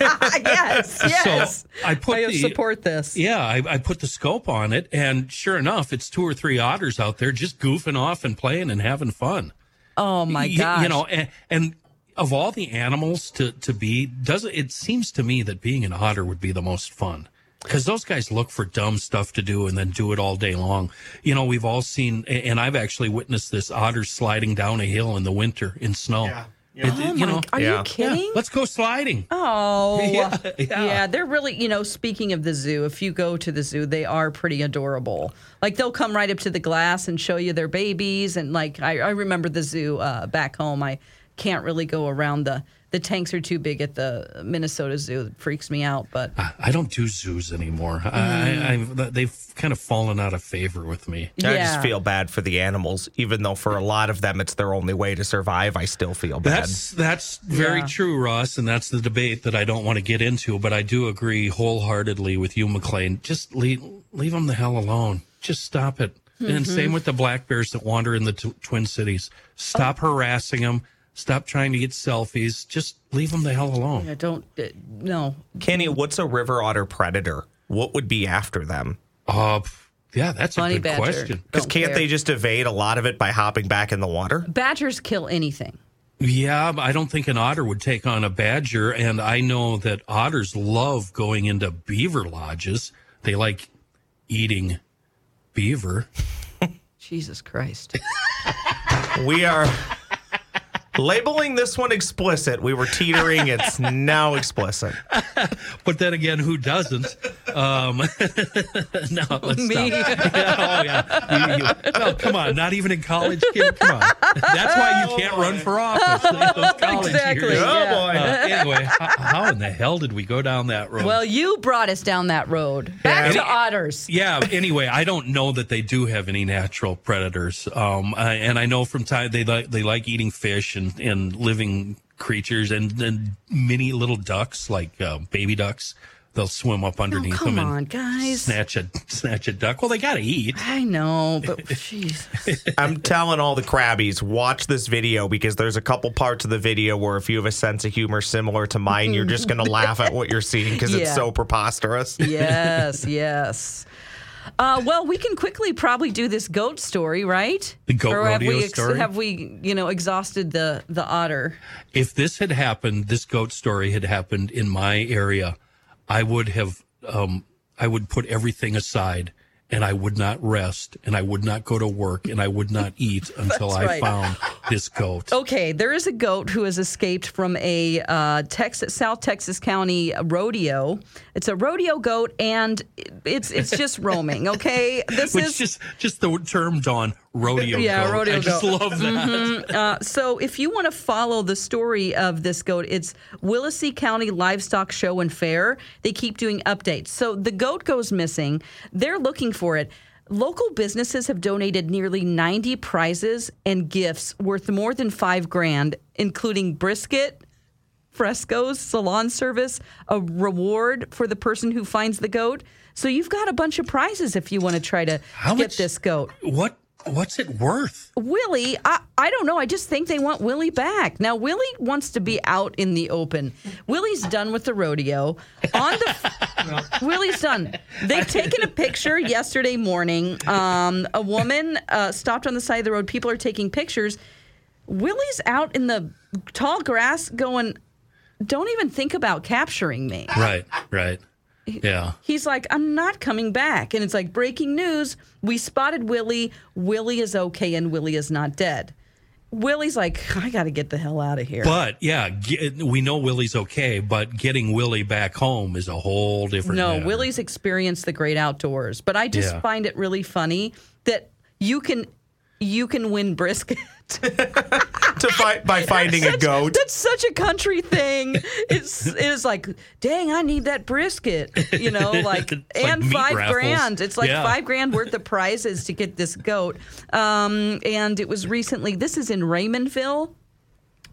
yes, yes. So I put I the support this. Yeah, I, I put the scope on it, and sure enough, it's two or three otters out there just goofing off and playing and having fun. Oh my gosh. You know, and, and of all the animals to to be, does it? It seems to me that being an otter would be the most fun. Because those guys look for dumb stuff to do and then do it all day long. You know, we've all seen, and I've actually witnessed this otter sliding down a hill in the winter in snow. Yeah. It- Oh you my, know, are yeah. you kidding? yeah, let's go sliding. Oh, Yeah, yeah, yeah. They're really, you know, speaking of the zoo, if you go to the zoo, they are pretty adorable. Like they'll come right up to the glass and show you their babies. And like, I, I remember the zoo uh, back home. I can't really go around the, the tanks are too big at the Minnesota zoo. It freaks me out. But I I don't do zoos anymore. I, I, I've, they've kind of fallen out of favor with me. I just feel bad for the animals, even though for a lot of them it's their only way to survive. I still feel bad. That's that's very Yeah. true, Ross, and that's the debate that I don't want to get into. But I do agree wholeheartedly with you, McLean. Just leave leave them the hell alone. Just stop it. And mm-hmm. same with the black bears that wander in the t- Twin Cities. Stop oh. harassing them. Stop trying to get selfies. Just leave them the hell alone. Yeah, don't, uh, no. Kenny, what's a river otter predator? What would be after them? Uh, yeah, that's Honey a good badger. question. Because can't care. they just evade a lot of it by hopping back in the water? Badgers kill anything. Yeah, I don't think an otter would take on a badger. And I know that otters love going into beaver lodges. They like eating beaver. Jesus Christ. We are labeling this one explicit. We were teetering. It's now explicit. But then again, who doesn't? Um, no, let's Me. stop. oh yeah. You- you- no, come on. Not even in college, kid. Come on. That's why you can't run for office. Those college Exactly. years. Oh, Yeah. boy. Uh, anyway, how, how in the hell did we go down that road? Well, you brought us down that road. Back to otters. yeah. Anyway, I don't know that they do have any natural predators. Um, I, and I know from time they like they like eating fish and, and living creatures and, then mini little ducks like uh, baby ducks. they'll swim up underneath come them and on, guys. snatch a snatch a duck. Well, they got to eat. I know, but jeez. I'm telling all the crabbies, watch this video because there's a couple parts of the video where if you have a sense of humor similar to mine, you're just going to laugh at what you're seeing because it's so preposterous. yes, yes. Uh, well, we can quickly probably do this goat story, right? The goat or have rodeo we ex- story? Have we, you know, exhausted the the otter? If this had happened, this goat story had happened in my area, I would have, um, I would put everything aside and I would not rest and I would not go to work and I would not eat until I right. found this goat. Okay, there is a goat who has escaped from a uh, Texas, South Texas County rodeo. It's a rodeo goat, and it's it's just roaming. Okay, this Which is just just the term Dawn rodeo Yeah, goat. rodeo I just goat. love that. Mhm. Uh, so, if you want to follow the story of this goat, it's Willacy County Livestock Show and Fair. They keep doing updates. So, the goat goes missing. They're looking for it. Local businesses have donated nearly 90 prizes and gifts worth more than five grand, including brisket, frescoes, salon service, a reward for the person who finds the goat. So, you've got a bunch of prizes if you want to try to How get much- this goat. What what's it worth? Willie, I, I don't know. I just think they want Willie back. Now, Willie wants to be out in the open. Willie's done with the rodeo. On the Willie's done. They've taken a picture yesterday morning. Um, a woman uh, stopped on the side of the road. People are taking pictures. Willie's out in the tall grass going, don't even think about capturing me. Right, right. Yeah. He's like, I'm not coming back. And it's like, breaking news. We spotted Willie. Willie is okay and Willie is not dead. Willie's like, I got to get the hell out of here. But yeah, get, we know Willie's okay, but getting Willie back home is a whole different. no, matter. Willie's experienced the great outdoors. But I just Yeah. find it really funny that you can you can win brisket. to fight by finding a goat. That's such a country thing. It's it is like, dang, I need that brisket. You know, like It's like and five raffles. grand. It's like Yeah. five grand worth of prizes to get this goat. Um, and it was recently. This is in Raymondville.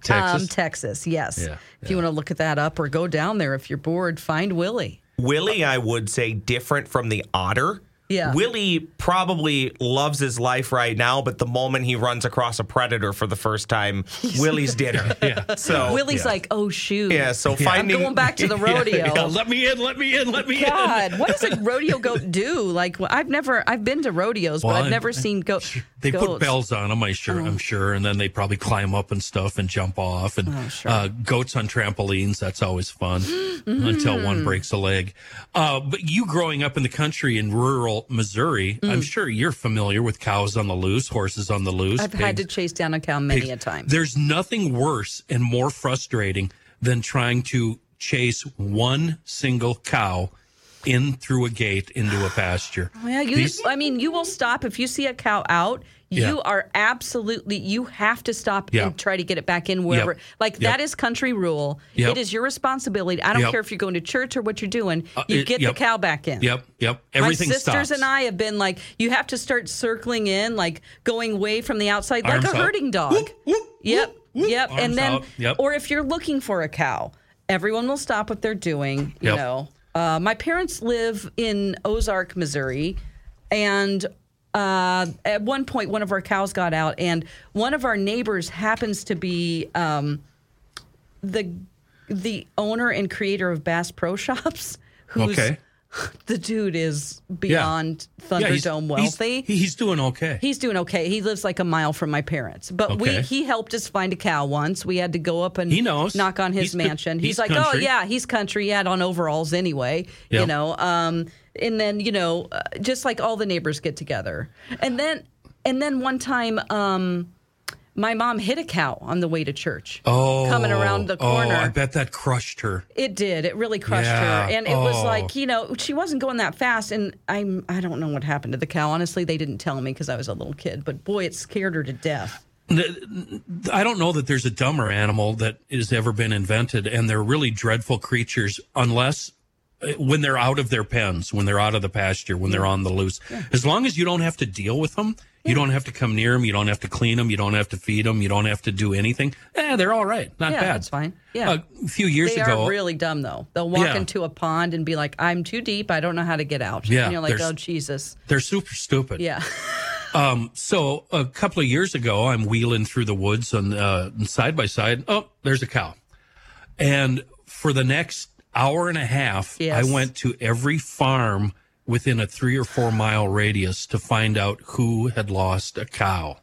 Texas. Um, Texas, yes. Yeah, if you want to look at that up or go down there if you're bored, find Willie. Willie, I would say, different from the otter. Yeah. Willie probably loves his life right now, but the moment he runs across a predator for the first time, Willie's dinner. yeah. So Willie's like, oh shoot. Yeah, so finding- I'm going back to the rodeo. Yeah, let me in, let me in, let me in. God, what does a rodeo goat do? Like I've never, I've been to rodeos, but Well, I've I- never seen goat. They goats. put bells on them, I sure, I'm sure, and then they probably climb up and stuff and jump off. And uh, goats on trampolines, that's always fun until one breaks a leg. Uh, but you growing up in the country in rural Missouri, I'm sure you're familiar with cows on the loose, horses on the loose. I've had to chase down a cow many pigs. a time. There's nothing worse and more frustrating than trying to chase one single cow in through a gate into a pasture. Yeah, you. These- I mean, you will stop if you see a cow out. You Yeah. are absolutely. You have to stop Yeah. and try to get it back in wherever. Yep. Like Yep. that is country rule. Yep. It is your responsibility. I don't Yep. care if you're going to church or what you're doing. Uh, you it- get yep. the cow back in. Yep, yep. Everything My sisters stops. and I have been like, you have to start circling in, like going away from the outside, Arms like a out. herding dog. yep, yep. Arms and then. Yep. or if you're looking for a cow, everyone will stop what they're doing. You Yep. know, uh, my parents live in Ozark, Missouri, and. Uh, at one point, one of our cows got out, and one of our neighbors happens to be um, the the owner and creator of Bass Pro Shops. Who's Okay. the dude is beyond Yeah, he's- Thunderdome he's- wealthy. He's, doing okay. He's doing okay. He lives like a mile from my parents. But we he helped us find a cow once. We had to go up and He knows. knock on his He's co- mansion. He's, he's like, country. oh yeah, he's country. He had on overalls anyway. You know. Um, and then you know, uh, just like all the neighbors get together. And then and then one time, um, my mom hit a cow on the way to church. oh, coming around the corner. Oh, I bet that crushed her. It did. It really crushed Yeah. her, and it was Oh. like you know she wasn't going that fast. And I'm I don't know what happened to the cow. Honestly, they didn't tell me because I was a little kid. But boy, it scared her to death. I don't know that there's a dumber animal that has ever been invented, and they're really dreadful creatures unless uh, when they're out of their pens, when they're out of the pasture, when they're on the loose. As long as you don't have to deal with them, you don't have to come near them, you don't have to clean them, you don't have to feed them, you don't have to do anything. Eh, they're all right. Not yeah, bad. that's fine. Yeah. A few years they ago, are really dumb though. They'll walk Yeah. into a pond and be like, "I'm too deep. I don't know how to get out." Yeah, and you're like, "Oh Jesus." they're super stupid. Yeah. Um, so a couple of years ago, I'm wheeling through the woods on uh, side by side. Oh, there's a cow. And for the next hour and a half, Yes. I went to every farm within a three or four mile radius to find out who had lost a cow.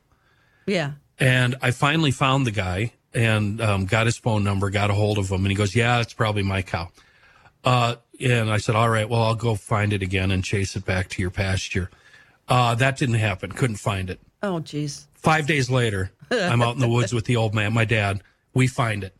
Yeah. And I finally found the guy and um, got his phone number, got a hold of him, and he goes, "Yeah, it's probably my cow." Uh, and I said, "All right, well, I'll go find it again and chase it back to your pasture." Uh, that didn't happen. Couldn't find it. Oh jeez. Five days later, I'm out in the woods with the old man, my dad. We find it.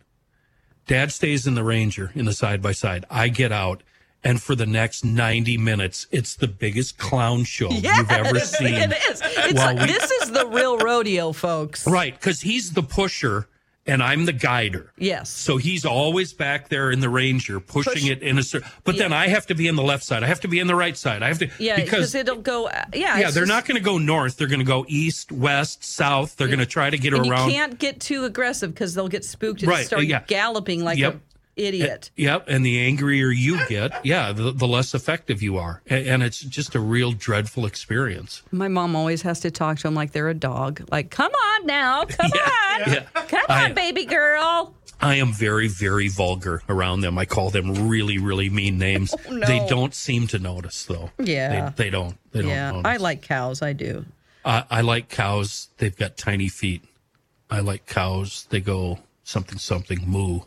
Dad stays in the Ranger in the side by side. I get out, and for the next 90 minutes, it's the biggest clown show you've ever seen. It is. It's like, we- this is the real rodeo, folks. Right, because he's the pusher and I'm the guider. Yes. So he's always back there in the Ranger pushing Push- it in a certain. But then I have to be in the left side. I have to be in the right side. I have to Yeah, because it'll go. uh, Yeah. yeah, they're just- not going to go north. They're going to go east, west, south. They're going to try to get And around. you can't get too aggressive because they'll get spooked and Right, start yeah. galloping like Yep. an idiot. Yep, and the angrier you get, yeah, the, the less effective you are, and, and it's just a real dreadful experience. My mom always has to talk to them like they're a dog. Like, come on now, come on, yeah. come I- on, baby girl. I am very, very vulgar around them. I call them really, really mean names. Oh, no. They don't seem to notice, though. Yeah. they, they don't. They don't. yeah, notice. I like cows. I do. I, I like cows. They've got tiny feet. I like cows. They go something something moo.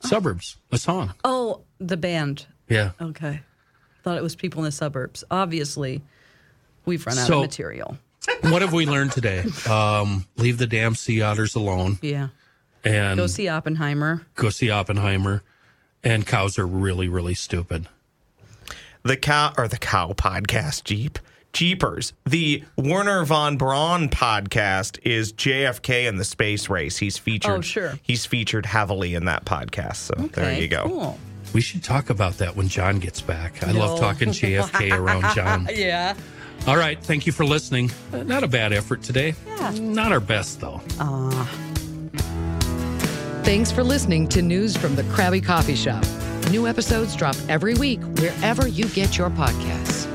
Suburbs, a song. Oh, the band. Yeah. Okay. Thought it was people in the suburbs. Obviously, we've run out So- of material. what have we learned today? Um, leave the damn sea otters alone Yeah. and Go see Oppenheimer. go see Oppenheimer. And cows are really, really stupid. the cow or the cow podcast jeep jeepers the werner von braun podcast is jfk and the space race he's featured Oh, sure. he's featured heavily in that podcast so there you go Cool. We should talk about that when John gets back. I love No. talking JFK around John. Yeah. All right. Thank you for listening. Uh, Not a bad effort today. Not our best, though. Thanks for listening to news from the Crabby Coffee Shop. New episodes drop every week wherever you get your podcasts.